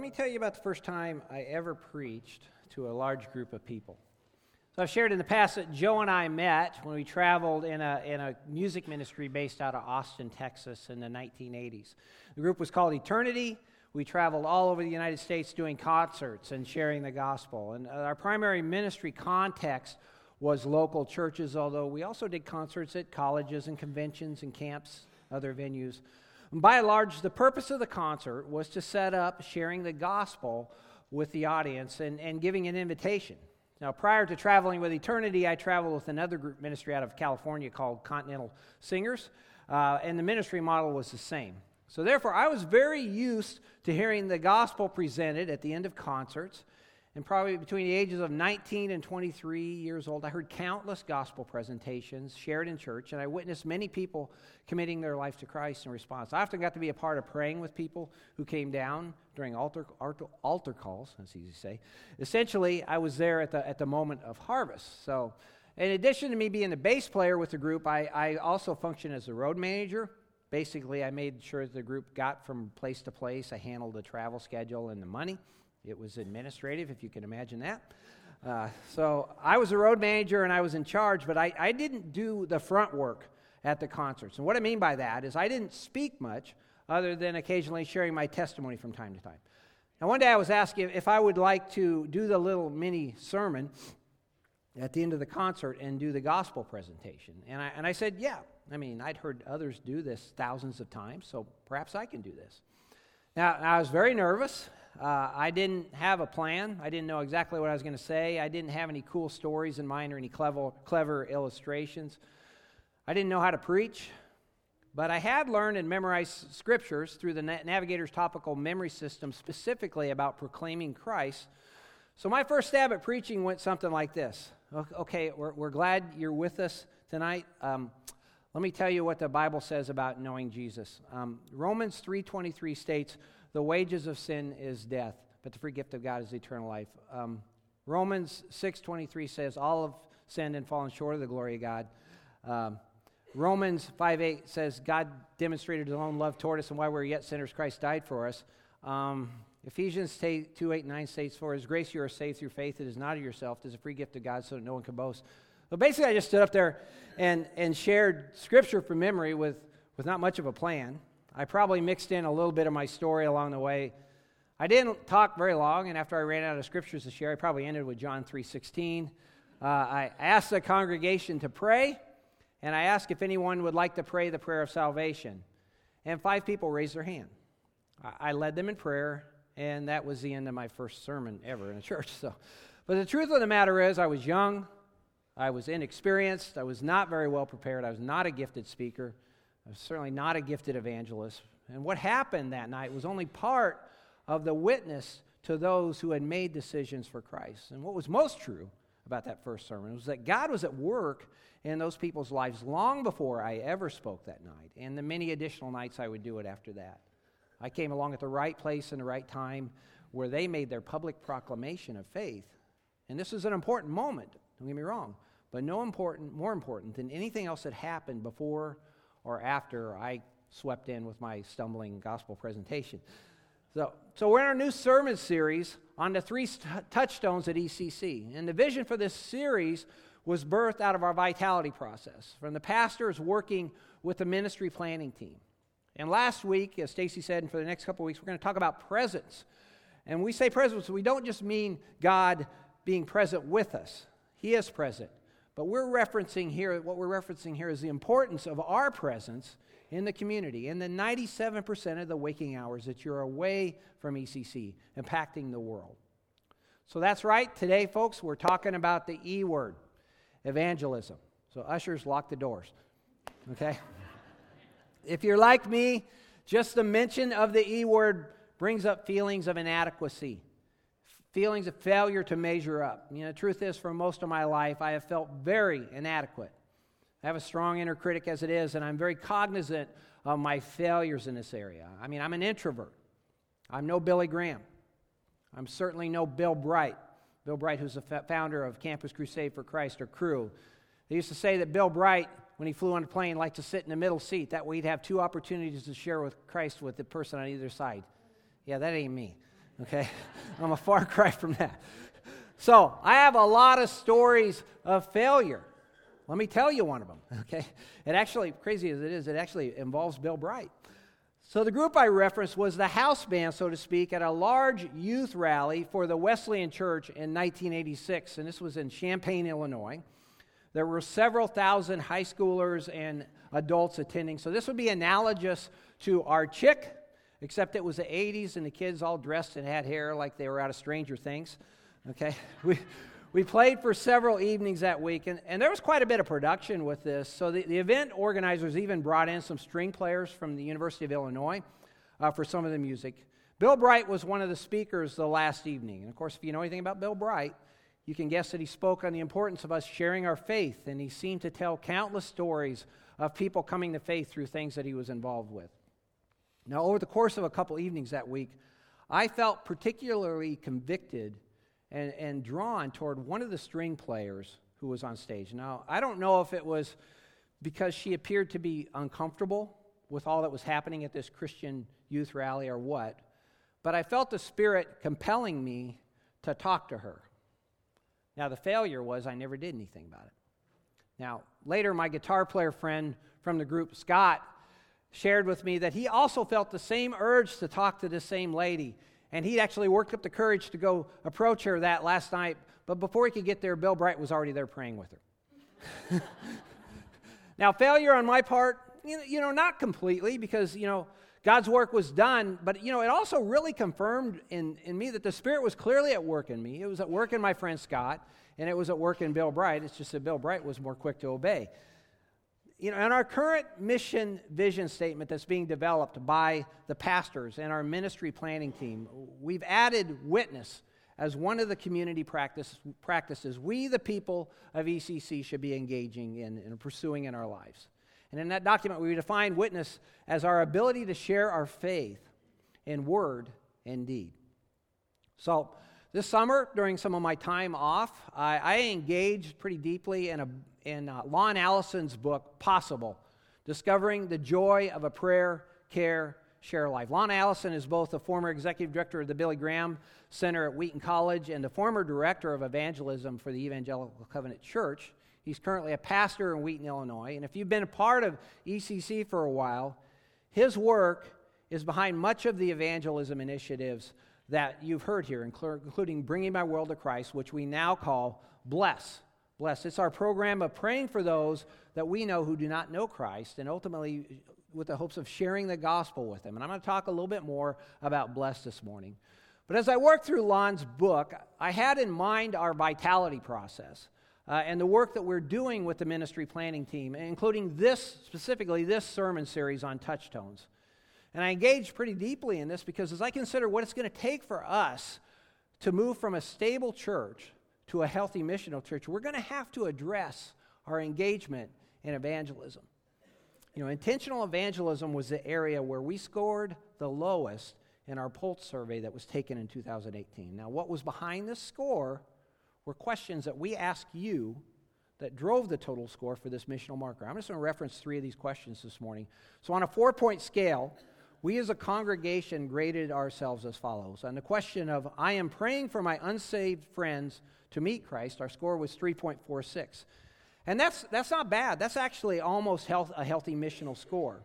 let me tell you about the first time I ever preached to a large group of people. So I've shared in the past that Joe and I met when we traveled in a, in a music ministry based out of Austin, Texas in the 1980s. The group was called Eternity. We traveled all over the United States doing concerts and sharing the gospel. And uh, our primary ministry context was local churches, although we also did concerts at colleges and conventions and camps, other venues. By and large, the purpose of the concert was to set up sharing the gospel with the audience and, and giving an invitation. Now, prior to traveling with Eternity, I traveled with another group ministry out of California called Continental Singers, uh, and the ministry model was the same. So, therefore, I was very used to hearing the gospel presented at the end of concerts and probably between the ages of 19 and 23 years old, I heard countless gospel presentations shared in church, and I witnessed many people committing their life to Christ in response. I often got to be a part of praying with people who came down during altar, altar, altar calls, that's easy to say. Essentially, I was there at the, at the moment of harvest. So, in addition to me being the bass player with the group, I, I also functioned as the road manager. Basically, I made sure the group got from place to place. I handled the travel schedule and the money. It was administrative, if you can imagine that. Uh, so I was a road manager and I was in charge, but I, I didn't do the front work at the concerts. And what I mean by that is I didn't speak much other than occasionally sharing my testimony from time to time. Now, one day I was if, if I would like to do the little mini sermon at the end of the concert and do the gospel presentation. And I, and I said, yeah. I mean, I'd heard others do this thousands of times, so perhaps I can do this. Now, I was very nervous. Uh, I didn't have a plan. I didn't know exactly what I was going to say. I didn't have any cool stories in mind or any clever, clever illustrations. I didn't know how to preach. But I had learned and memorized scriptures through the Navigator's topical memory system specifically about proclaiming Christ. So my first stab at preaching went something like this. Okay, we're, we're glad you're with us tonight. Um, let me tell you what the Bible says about knowing Jesus. Um, Romans 3.23 states, the wages of sin is death, but the free gift of God is eternal life. Um, Romans 6.23 says, all have sinned and fallen short of the glory of God. Um, Romans 5.8 says, God demonstrated his own love toward us, and while we were yet sinners, Christ died for us. Um, Ephesians 2, 8, 9 states, For his grace you are saved through faith. It is not of yourself. It is a free gift of God, so that no one can boast. But basically, I just stood up there and, and shared scripture from memory with, with not much of a plan. I probably mixed in a little bit of my story along the way. I didn't talk very long, and after I ran out of scriptures to share, I probably ended with John 3.16. Uh, I asked the congregation to pray, and I asked if anyone would like to pray the prayer of salvation. And five people raised their hand. I led them in prayer, and that was the end of my first sermon ever in a church. So, but the truth of the matter is, I was young, I was inexperienced, I was not very well prepared, I was not a gifted speaker. I was certainly not a gifted evangelist. And what happened that night was only part of the witness to those who had made decisions for Christ. And what was most true about that first sermon was that God was at work in those people's lives long before I ever spoke that night, and the many additional nights I would do it after that. I came along at the right place and the right time where they made their public proclamation of faith. And this is an important moment, don't get me wrong, but no important, more important than anything else that happened before or after I swept in with my stumbling gospel presentation. So, so we're in our new sermon series on the three st- touchstones at ECC. And the vision for this series was birthed out of our vitality process from the pastors working with the ministry planning team. And last week, as Stacy said, and for the next couple weeks, we're going to talk about presence. And we say presence, we don't just mean God being present with us. He is present. But we're referencing here, what we're referencing here is the importance of our presence in the community in the 97% of the waking hours that you're away from ECC, impacting the world. So that's right. Today, folks, we're talking about the E word, evangelism. So, ushers, lock the doors. Okay? if you're like me, just the mention of the E word brings up feelings of inadequacy feelings of failure to measure up. You know, the truth is, for most of my life, I have felt very inadequate. I have a strong inner critic as it is, and I'm very cognizant of my failures in this area. I mean, I'm an introvert. I'm no Billy Graham. I'm certainly no Bill Bright. Bill Bright, who's the founder of Campus Crusade for Christ, or Cru. They used to say that Bill Bright, when he flew on a plane, liked to sit in the middle seat. That way he'd have two opportunities to share with Christ with the person on either side. Yeah, that ain't me. Okay? I'm a far cry from that. So I have a lot of stories of failure. Let me tell you one of them, okay? It actually, crazy as it is, it actually involves Bill Bright. So the group I referenced was the house band, so to speak, at a large youth rally for the Wesleyan Church in 1986, and this was in Champaign, Illinois. There were several thousand high schoolers and adults attending. So this would be analogous to our CHIC, except it was the 80s and the kids all dressed and had hair like they were out of Stranger Things. Okay? We, we played for several evenings that week, and, and there was quite a bit of production with this. So the, the event organizers even brought in some string players from the University of Illinois uh, for some of the music. Bill Bright was one of the speakers the last evening. And of course, if you know anything about Bill Bright, you can guess that he spoke on the importance of us sharing our faith, and he seemed to tell countless stories of people coming to faith through things that he was involved with. Now, over the course of a couple evenings that week, I felt particularly convicted and, and drawn toward one of the string players who was on stage. Now, I don't know if it was because she appeared to be uncomfortable with all that was happening at this Christian youth rally or what, but I felt the Spirit compelling me to talk to her. Now, the failure was I never did anything about it. Now, later, my guitar player friend from the group, Scott, shared with me that he also felt the same urge to talk to this same lady. And he'd actually worked up the courage to go approach her that last night. But before he could get there, Bill Bright was already there praying with her. now, failure on my part, you know, not completely, because, you know, God's work was done, but, you know, it also really confirmed in, in me that the Spirit was clearly at work in me. It was at work in my friend Scott, and it was at work in Bill Bright. It's just that Bill Bright was more quick to obey. You know, in our current mission vision statement that's being developed by the pastors and our ministry planning team, we've added witness as one of the community practice, practices we, the people of ECC, should be engaging in and pursuing in our lives. And in that document, we define witness as our ability to share our faith in word and deed. So, this summer, during some of my time off, I, I engaged pretty deeply in a in uh, Lon Allison's book, Possible Discovering the Joy of a Prayer, Care, Share Life. Lon Allison is both the former executive director of the Billy Graham Center at Wheaton College and the former director of evangelism for the Evangelical Covenant Church. He's currently a pastor in Wheaton, Illinois. And if you've been a part of ECC for a while, his work is behind much of the evangelism initiatives that you've heard here, including Bringing My World to Christ, which we now call Bless blessed. It's our program of praying for those that we know who do not know Christ and ultimately with the hopes of sharing the gospel with them. And I'm going to talk a little bit more about blessed this morning. But as I worked through Lon's book, I had in mind our vitality process uh, and the work that we're doing with the ministry planning team, including this, specifically this sermon series on touchstones. And I engaged pretty deeply in this because as I consider what it's going to take for us to move from a stable church to a healthy missional church, we're going to have to address our engagement in evangelism. You know, intentional evangelism was the area where we scored the lowest in our Pulse survey that was taken in 2018. Now, what was behind this score were questions that we asked you that drove the total score for this missional marker. I'm just going to reference three of these questions this morning. So, on a four point scale, we as a congregation graded ourselves as follows. On the question of, I am praying for my unsaved friends to meet Christ, our score was 3.46. And that's, that's not bad. That's actually almost health, a healthy missional score.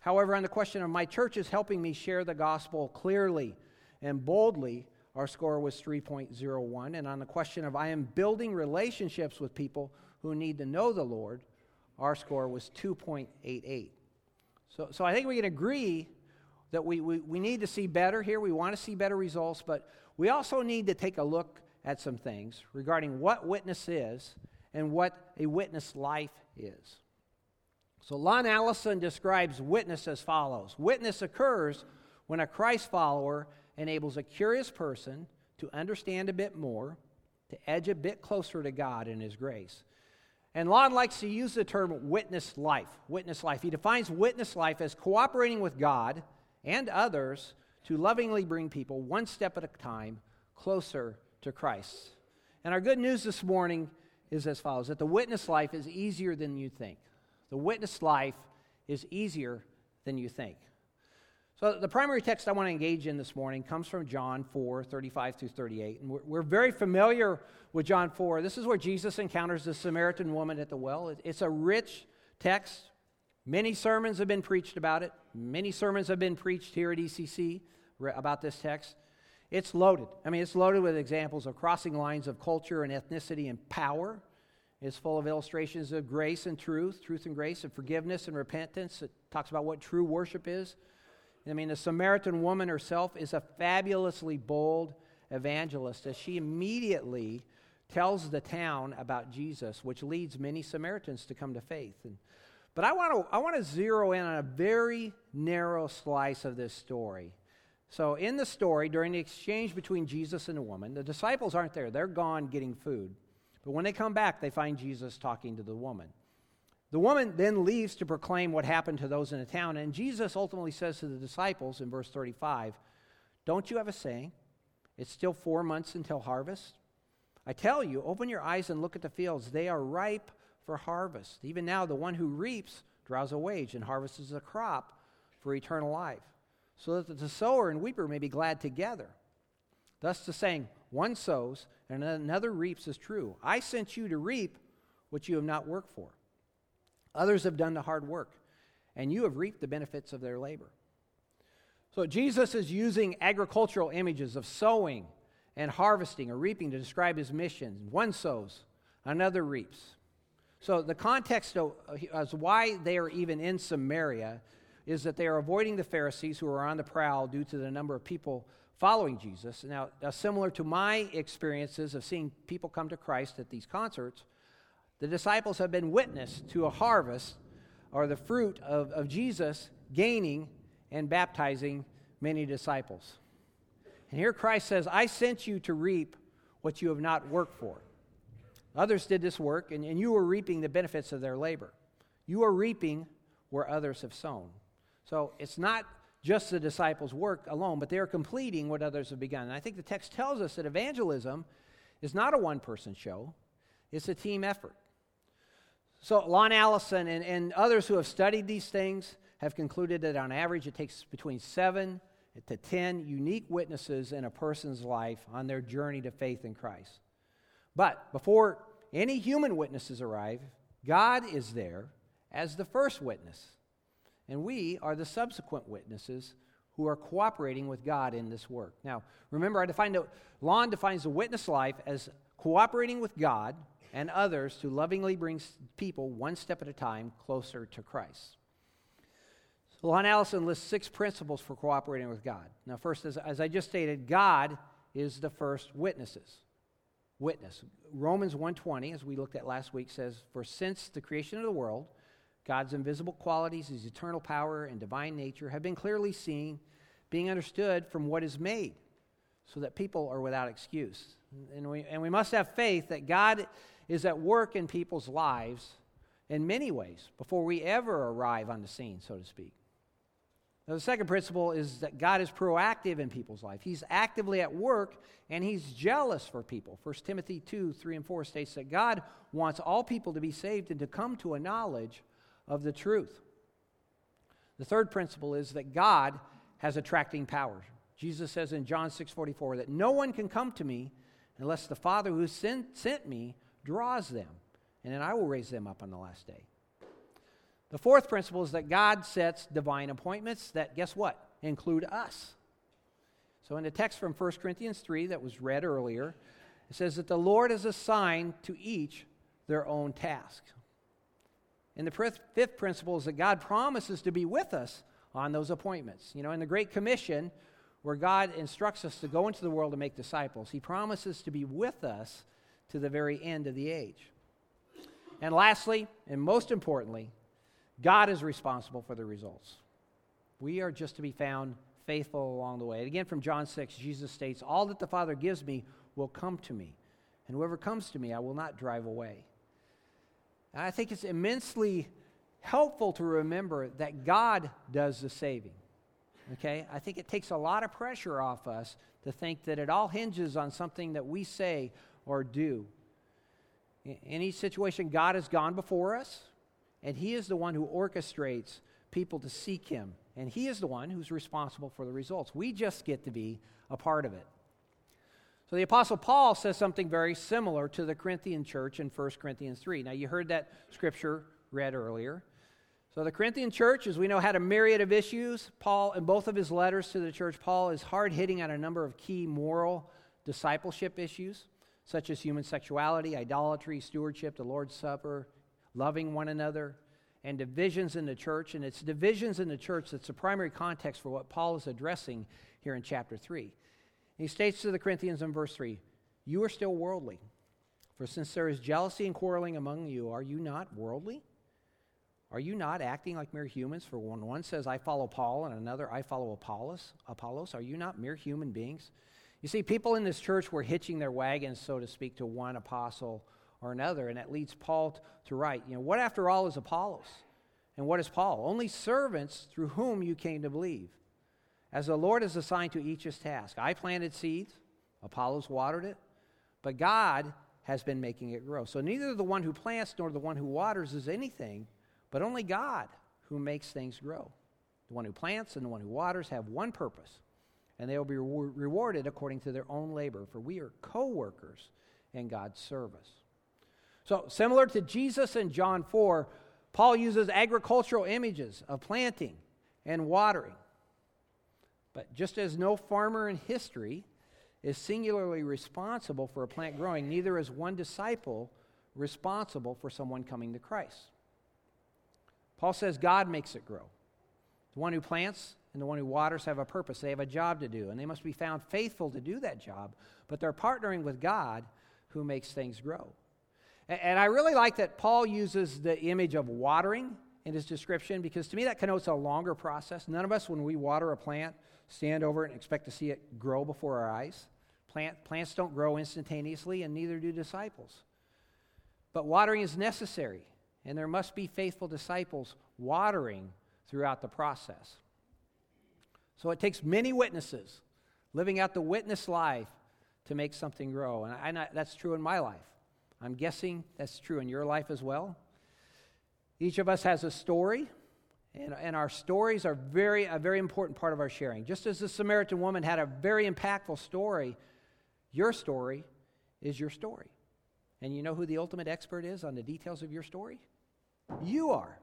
However, on the question of my church is helping me share the gospel clearly and boldly, our score was 3.01. And on the question of I am building relationships with people who need to know the Lord, our score was 2.88. So, so I think we can agree that we, we, we need to see better here. We want to see better results, but we also need to take a look at some things regarding what witness is and what a witness life is. So, Lon Allison describes witness as follows Witness occurs when a Christ follower enables a curious person to understand a bit more, to edge a bit closer to God and His grace. And Lon likes to use the term witness life. Witness life. He defines witness life as cooperating with God and others to lovingly bring people one step at a time closer to Christ. And our good news this morning is as follows that the witness life is easier than you think. The witness life is easier than you think. So, the primary text I want to engage in this morning comes from John 4 35 through 38. And we're, we're, very familiar with John 4. This is where Jesus encounters the Samaritan woman at the well. It, it's a rich text. Many sermons have been preached about it, many sermons have been preached here at ECC about this text. It's loaded. I mean, it's loaded with examples of crossing lines of culture and ethnicity and power. It's full of illustrations of grace and truth, truth and grace, and forgiveness and repentance. It talks about what true worship is. I mean, the Samaritan woman herself is a fabulously bold evangelist as she immediately tells the town about Jesus, which leads many Samaritans to come to faith. And, but I want to I want to zero in on a very narrow slice of this story. So, in the story, during the exchange between Jesus and the woman, the disciples aren't there. They're gone getting food. But when they come back, they find Jesus talking to the woman. The woman then leaves to proclaim what happened to those in the town, and Jesus ultimately says to the disciples in verse 35 Don't you have a saying? It's still four months until harvest. I tell you, open your eyes and look at the fields. They are ripe for harvest. Even now, the one who reaps draws a wage and harvests a crop for eternal life, so that the sower and weeper may be glad together. Thus, the saying, one sows and another reaps is true. I sent you to reap what you have not worked for. Others have done the hard work, and you have reaped the benefits of their labor. So Jesus is using agricultural images of sowing and harvesting or reaping to describe his mission. One sows, another reaps. So the context of, why they are even in Samaria is that they are avoiding the Pharisees who are on the prowl due to the number of people following Jesus. Now, uh, similar to my experiences of seeing people come to Christ at these concerts, the disciples have been witness to a harvest or the fruit of, of Jesus gaining and baptizing many disciples. And here Christ says, I sent you to reap what you have not worked for. Others did this work, and, and you are reaping the benefits of their labor. You are reaping where others have sown. So it's not just the disciples' work alone, but they are completing what others have begun. And I think the text tells us that evangelism is not a one person show, it's a team effort. So, Lon Allison and, and others who have studied these things have concluded that on average it takes between seven to ten unique witnesses in a person's life on their journey to faith in Christ. But before any human witnesses arrive, God is there as the first witness. And we are the subsequent witnesses who are cooperating with God in this work. Now, remember, I defined Lon defines the witness life as cooperating with God and others to lovingly bring people one step at a time closer to Christ. So Lon Allison lists six principles for cooperating with God. Now, first, as, as I just stated, God is the first witnesses. Witness. Romans 1:20, as we looked at last week, says, "For since the creation of the world, God's invisible qualities, his eternal power and divine nature have been clearly seen, being understood from what is made, so that people are without excuse. And we, and we must have faith that God is at work in people's lives in many ways before we ever arrive on the scene, so to speak. Now, the second principle is that God is proactive in people's life. He's actively at work and he's jealous for people. 1 Timothy 2 3 and 4 states that God wants all people to be saved and to come to a knowledge of the truth. The third principle is that God has attracting power. Jesus says in John 6:44 that no one can come to me unless the Father who sent, sent me draws them, and then I will raise them up on the last day. The fourth principle is that God sets divine appointments that, guess what, include us. So in the text from 1 Corinthians 3 that was read earlier, it says that the Lord has assigned to each their own task. And the fifth principle is that God promises to be with us on those appointments. You know, in the Great Commission, where God instructs us to go into the world and make disciples, He promises to be with us to the very end of the age. And lastly, and most importantly, God is responsible for the results. We are just to be found faithful along the way. And again, from John 6, Jesus states, All that the Father gives me will come to me, and whoever comes to me, I will not drive away. And I think it's immensely helpful to remember that God does the saving. Okay? I think it takes a lot of pressure off us to think that it all hinges on something that we say or do. In each situation, God has gone before us, and He is the one who orchestrates people to seek Him and He is the one who's responsible for the results. We just get to be a part of it. So the Apostle Paul says something very similar to the Corinthian church in 1 Corinthians 3. Now, you heard that scripture read earlier. So the Corinthian church, as we know, had a myriad of issues. Paul, in both of his letters to the church, Paul is hard hitting on a number of key moral discipleship issues, such as human sexuality, idolatry, stewardship, the Lord's Supper, loving one another, and divisions in the church. And it's divisions in the church that's the primary context for what Paul is addressing here in chapter 3. He states to the Corinthians in verse 3 You are still worldly. For since there is jealousy and quarreling among you, are you not worldly? Are you not acting like mere humans? For when one says, I follow Paul, and another, I follow Apollos, Apollos, are you not mere human beings? You see, people in this church were hitching their wagons, so to speak, to one apostle or another, and that leads Paul to write, you know, what after all is Apollos? And what is Paul? Only servants through whom you came to believe. As the Lord has assigned to each his task. I planted seeds, Apollos watered it, but God has been making it grow. So neither the one who plants nor the one who waters is anything but only God who makes things grow. The one who plants and the one who waters have one purpose, and they will be re- rewarded according to their own labor, for we are co workers in God's service. So, similar to Jesus in John 4, Paul uses agricultural images of planting and watering. But just as no farmer in history is singularly responsible for a plant growing, neither is one disciple responsible for someone coming to Christ. Paul says God makes it grow. The one who plants and the one who waters have a purpose. They have a job to do, and they must be found faithful to do that job, but they're partnering with God who makes things grow. And I really like that Paul uses the image of watering in his description because to me that connotes a longer process. None of us, when we water a plant, stand over it and expect to see it grow before our eyes. Plant, plants don't grow instantaneously, and neither do disciples. But watering is necessary and there must be faithful disciples watering throughout the process. So it takes many witnesses living out the witness life to make something grow. And I, that's true in my life. I'm guessing that's true in your life as well. Each of us has a story, and, and our stories are very, a very important part of our sharing. Just as the Samaritan woman had a very impactful story, your story is your story. And you know who the ultimate expert is on the details of your story? You are.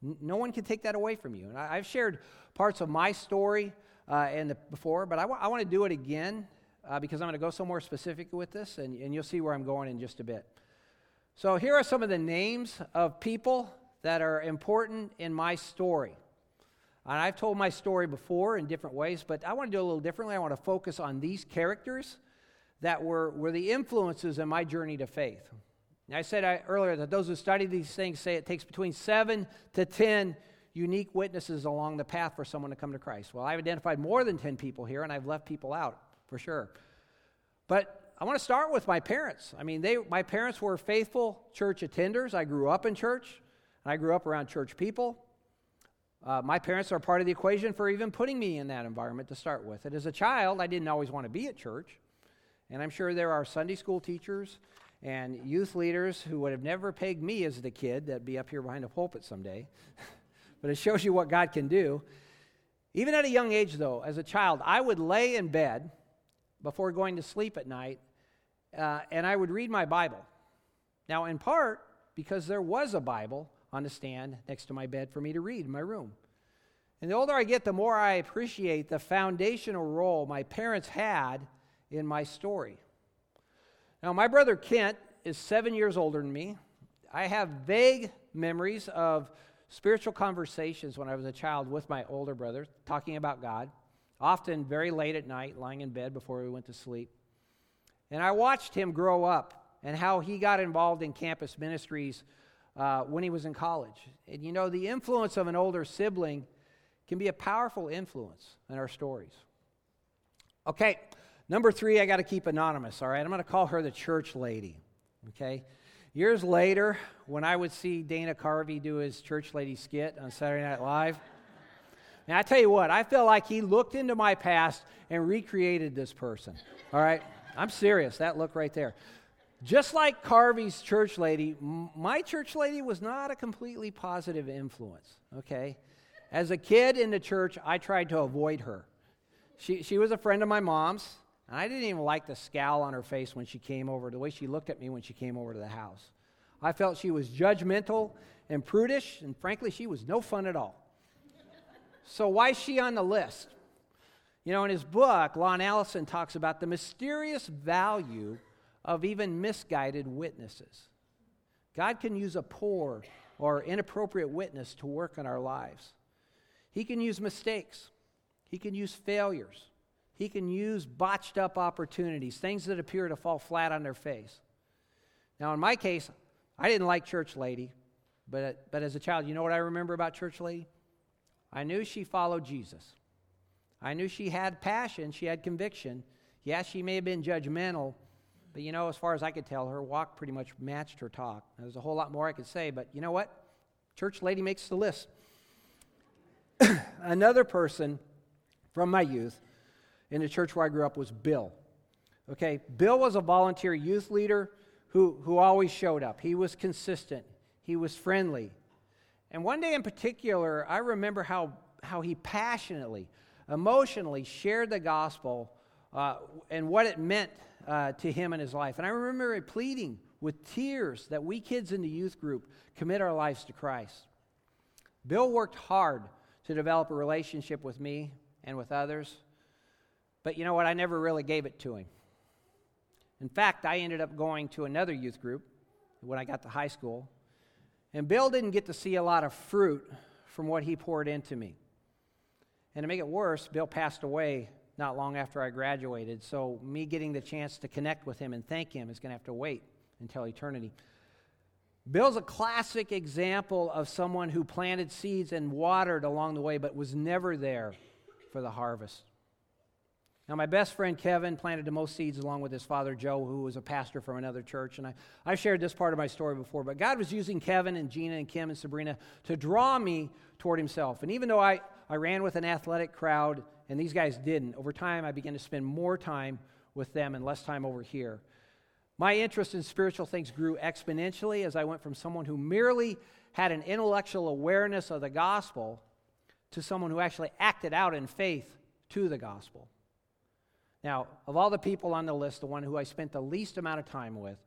No one can take that away from you. And I, have shared parts of my story uh, in the, before, but I, w- I want to do it again uh, because I'm going to go somewhere specific with this, and, and you'll see where I'm going in just a bit. So here are some of the names of people that are important in my story. And I've told my story before in different ways, but I want to do it a little differently. I want to focus on these characters that were, were the influences in my journey to faith. I said I, earlier that those who study these things say it takes between seven to ten unique witnesses along the path for someone to come to Christ. Well, I've identified more than 10 people here, and I've left people out for sure. But I want to start with my parents. I mean, they, my parents were faithful church attenders. I grew up in church, and I grew up around church people. Uh, my parents are part of the equation for even putting me in that environment to start with. And as a child, I didn't always want to be at church. And I'm sure there are Sunday school teachers and youth leaders who would have never pegged me as the kid that'd be up here behind a pulpit someday. but it shows you what God can do. Even at a young age, though, as a child, I would lay in bed before going to sleep at night uh, and I would read my Bible. Now, in part because there was a Bible on the stand next to my bed for me to read in my room. And the older I get, the more I appreciate the foundational role my parents had in my story. Now, my brother Kent is seven years older than me. I have vague memories of spiritual conversations when I was a child with my older brother, talking about God, often very late at night, lying in bed before we went to sleep. And I watched him grow up and how he got involved in campus ministries uh, when he was in college. And you know, the influence of an older sibling can be a powerful influence in our stories. Okay, Number three, I got to keep anonymous, all right? I'm going to call her the church lady, okay? Years later, when I would see Dana Carvey do his church lady skit on Saturday Night Live, now I tell you what, I feel like he looked into my past and recreated this person, all right? I'm serious, that look right there. Just like Carvey's church lady, my church lady was not a completely positive influence, okay? As a kid in the church, I tried to avoid her. She, she was a friend of my mom's, and I didn't even like the scowl on her face when she came over, the way she looked at me when she came over to the house. I felt she was judgmental and prudish, and frankly, she was no fun at all. So, why is she on the list? You know, in his book, Lon Allison talks about the mysterious value of even misguided witnesses. God can use a poor or inappropriate witness to work in our lives. He can use mistakes, He can use failures, He can use botched up opportunities, things that appear to fall flat on their face. Now, in my case, I didn't like Church Lady, but, but as a child, you know what I remember about Church Lady? I knew she followed Jesus. I knew she had passion, she had conviction. Yes, she may have been judgmental, but you know, as far as I could tell, her walk pretty much matched her talk. There's a whole lot more I could say, but you know what? Church lady makes the list. Another person from my youth in the church where I grew up was Bill. Okay, Bill was a volunteer youth leader who, who always showed up. He was consistent, he was friendly. And one day in particular, I remember how, how he passionately, emotionally shared the gospel uh, and what it meant uh, to him in his life. And I remember pleading with tears that we kids in the youth group commit our lives to Christ. Bill worked hard to develop a relationship with me and with others, but you know what? I never really gave it to him. In fact, I ended up going to another youth group when I got to high school, and Bill didn't get to see a lot of fruit from what he poured into me. And to make it worse, Bill passed away not long after I graduated. So, me getting the chance to connect with him and thank him is going to have to wait until eternity. Bill's a classic example of someone who planted seeds and watered along the way, but was never there for the harvest. Now, my best friend Kevin planted the most seeds along with his father Joe, who was a pastor from another church. And I, I've shared this part of my story before, but God was using Kevin and Gina and Kim and Sabrina to draw me toward himself. And even though I, I ran with an athletic crowd and these guys didn't. Over time, I began to spend more time with them and less time over here. My interest in spiritual things grew exponentially as I went from someone who merely had an intellectual awareness of the gospel to someone who actually acted out in faith to the gospel. Now, of all the people on the list, the one who I spent the least amount of time with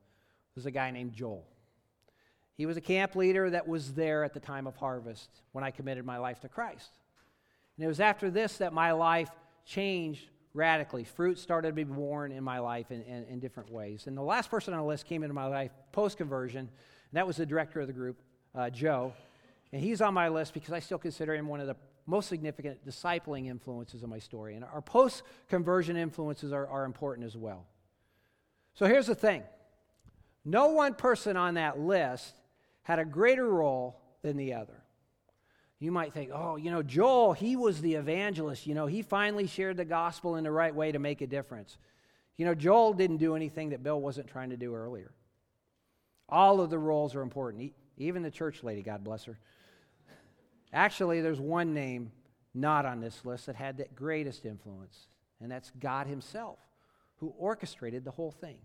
was a guy named Joel. He was a camp leader that was there at the time of harvest when I committed my life to Christ. And it was after this that my life changed radically. Fruit started to be born in my life in, in, in different ways. And the last person on the list came into my life post conversion, and that was the director of the group, uh, Joe. And he's on my list because I still consider him one of the most significant discipling influences in my story. And our post conversion influences are, are important as well. So here's the thing no one person on that list had a greater role than the other. You might think, oh, you know, Joel, he was the evangelist. You know, he finally shared the gospel in the right way to make a difference. You know, Joel didn't do anything that Bill wasn't trying to do earlier. All of the roles are important, even the church lady, God bless her. Actually, there's one name not on this list that had the greatest influence, and that's God Himself, who orchestrated the whole thing.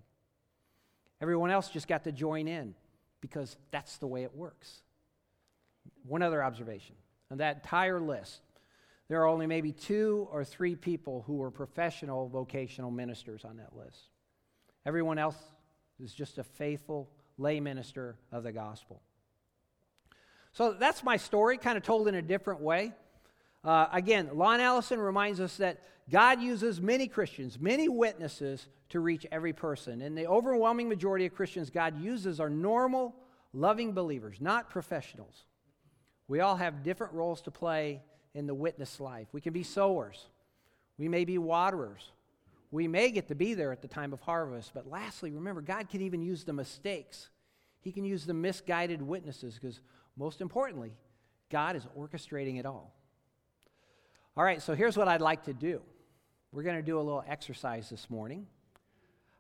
Everyone else just got to join in because that's the way it works. One other observation on that entire list, there are only maybe two or three people who were professional vocational ministers on that list. Everyone else is just a faithful lay minister of the gospel. So that's my story, kind of told in a different way. Uh, again, Lon Allison reminds us that God uses many Christians, many witnesses to reach every person. And the overwhelming majority of Christians God uses are normal, loving believers, not professionals. We all have different roles to play in the witness life. We can be sowers, we may be waterers, we may get to be there at the time of harvest. But lastly, remember, God can even use the mistakes, He can use the misguided witnesses, because most importantly, God is orchestrating it all. All right, so here's what I'd like to do. We're going to do a little exercise this morning.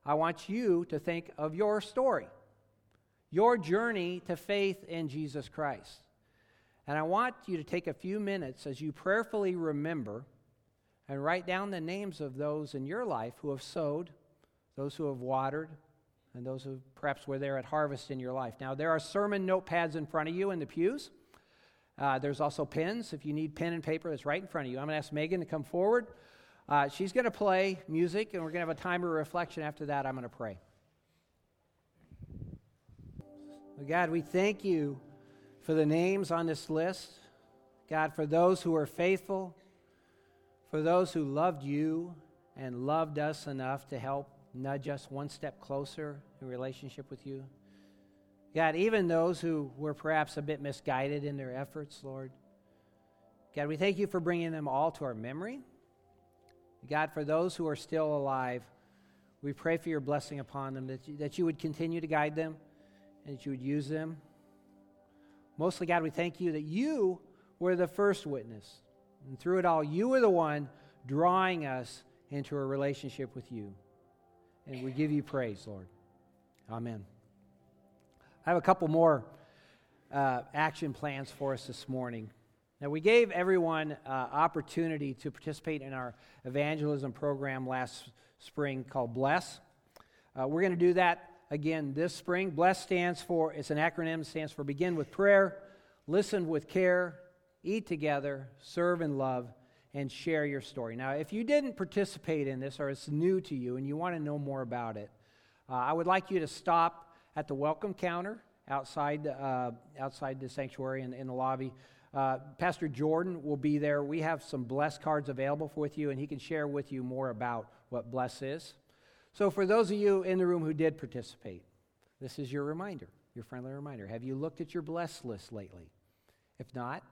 I want you to think of your story, your journey to faith in Jesus Christ. And I want you to take a few minutes as you prayerfully remember and write down the names of those in your life who have sowed, those who have watered, and those who perhaps were there at harvest in your life. Now, there are sermon notepads in front of you in the pews. Uh, there's also pens. If you need pen and paper, that's right in front of you. I'm going to ask Megan to come forward. Uh, she's going to play music, and we're going to have a time of reflection. After that, I'm going to pray. God, we thank you for the names on this list. God, for those who are faithful, for those who loved you and loved us enough to help nudge us one step closer in relationship with you. God, even those who were perhaps a bit misguided in their efforts, Lord. God, we thank you for bringing them all to our memory. God, for those who are still alive, we pray for your blessing upon them, that you, that you would continue to guide them and that you would use them. Mostly, God, we thank you that you were the first witness. And through it all, you were the one drawing us into a relationship with you. And we give you praise, Lord. Amen. I have a couple more uh, action plans for us this morning. Now, we gave everyone uh, opportunity to participate in our evangelism program last spring called Bless. Uh, we're going to do that again this spring. Bless stands for, it's an acronym, stands for Begin with Prayer, Listen with Care, Eat Together, Serve and Love, and share your story. Now, if you didn't participate in this or it's new to you and you want to know more about it, uh, I would like you to stop at the welcome counter outside, uh, outside the sanctuary in, in the lobby. Uh, Pastor Jordan will be there. We have some Bless cards available with you, and he can share with you more about what Bless is. So, for those of you in the room who did participate, this is your reminder, your friendly reminder. Have you looked at your Bless list lately? If not,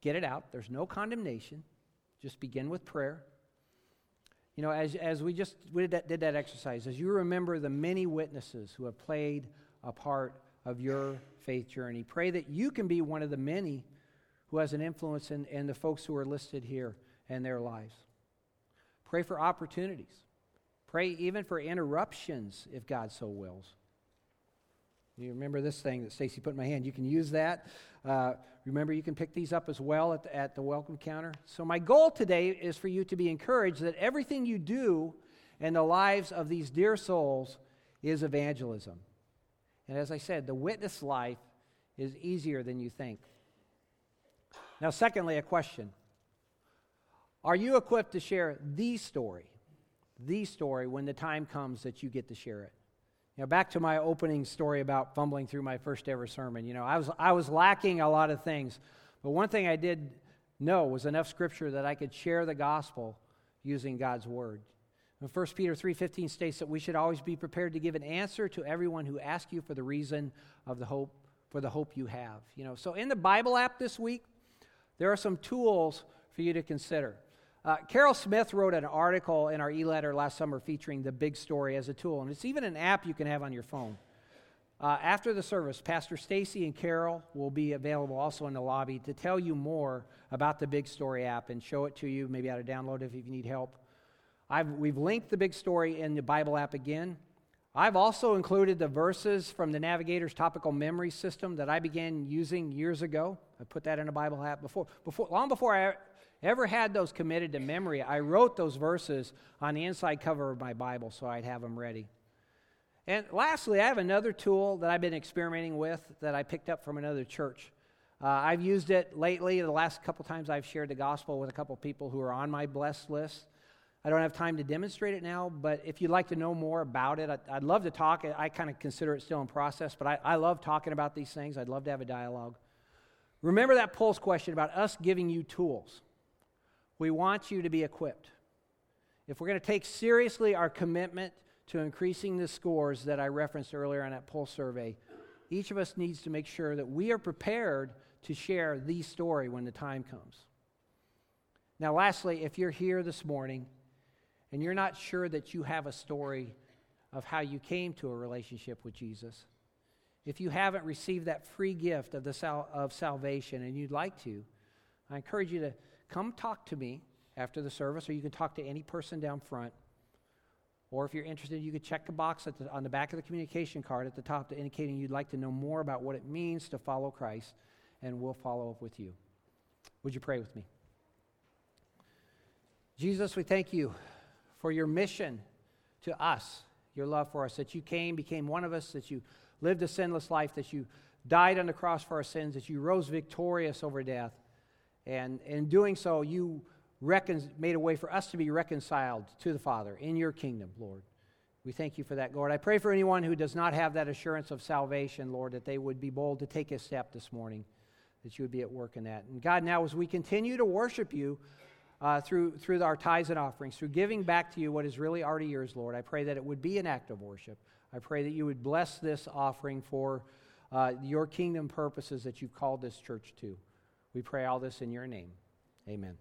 get it out. There's no condemnation. Just begin with prayer. You know, as, as we just we did, that, did that exercise, as you remember the many witnesses who have played a part of your faith journey, pray that you can be one of the many who has an influence in, in the folks who are listed here and their lives. Pray for opportunities. Pray even for interruptions if God so wills. You remember this thing that Stacy put in my hand? You can use that. Uh, remember, you can pick these up as well at the, at the welcome counter. So, my goal today is for you to be encouraged that everything you do in the lives of these dear souls is evangelism. And as I said, the witness life is easier than you think. Now, secondly, a question Are you equipped to share the story? The story when the time comes that you get to share it? You know, back to my opening story about fumbling through my first ever sermon. You know, I was, I was lacking a lot of things, but one thing I did know was enough scripture that I could share the gospel using God's word. And 1 Peter 3:15 states that we should always be prepared to give an answer to everyone who asks you for the reason of the hope for the hope you have. You know, so in the Bible app this week, there are some tools for you to consider. Uh, Carol Smith wrote an article in our e letter last summer featuring the big story as a tool, and it's even an app you can have on your phone. Uh, after the service, Pastor Stacy and Carol will be available also in the lobby to tell you more about the Big Story app and show it to you, maybe how to download it if you need help. I've, we've linked the Big Story in the Bible app again. I've also included the verses from the Navigator's topical memory system that I began using years ago. I put that in a Bible app before, before long before I ever had those committed to memory, I wrote those verses on the inside cover of my Bible so I'd have them ready. And lastly, I have another tool that I've been experimenting with that I picked up from another church. Uh, I've used it lately, the last couple times I've shared the gospel with a couple people who are on my blessed list. I don't have time to demonstrate it now, but if you'd like to know more about it, I'd, I'd love to talk. I kind of consider it still in process, but I, I love talking about these things. I'd love to have a dialogue. Remember that pulse question about us giving you tools. We want you to be equipped. If we're going to take seriously our commitment to increasing the scores that I referenced earlier on that poll survey, each of us needs to make sure that we are prepared to share the story when the time comes. Now, lastly, if you're here this morning and you're not sure that you have a story of how you came to a relationship with Jesus, if you haven't received that free gift of, the sal- of salvation and you'd like to, I encourage you to come talk to me after the service, or you can talk to any person down front. Or if you're interested, you could check the box the, on the back of the communication card at the top indicating you'd like to know more about what it means to follow Christ, and we'll follow up with you. Would you pray with me? Jesus, we thank you for your mission to us, your love for us, that you came, became one of us, that you lived a sinless life, that you died on the cross for our sins, that you rose victorious over death. And in doing so, you recon- made a way for us to be reconciled to the Father in your kingdom, Lord. We thank you for that, Lord. I pray for anyone who does not have that assurance of salvation, Lord, that they would be bold to take a step this morning, that you would be at work in that. And God, now as we continue to worship you uh, through, through our tithes and offerings, through giving back to you what is really already yours, Lord, I pray that it would be an act of worship. I pray that you would bless this offering for uh, your kingdom purposes that you've called this church to. We pray all this in your name. Amen.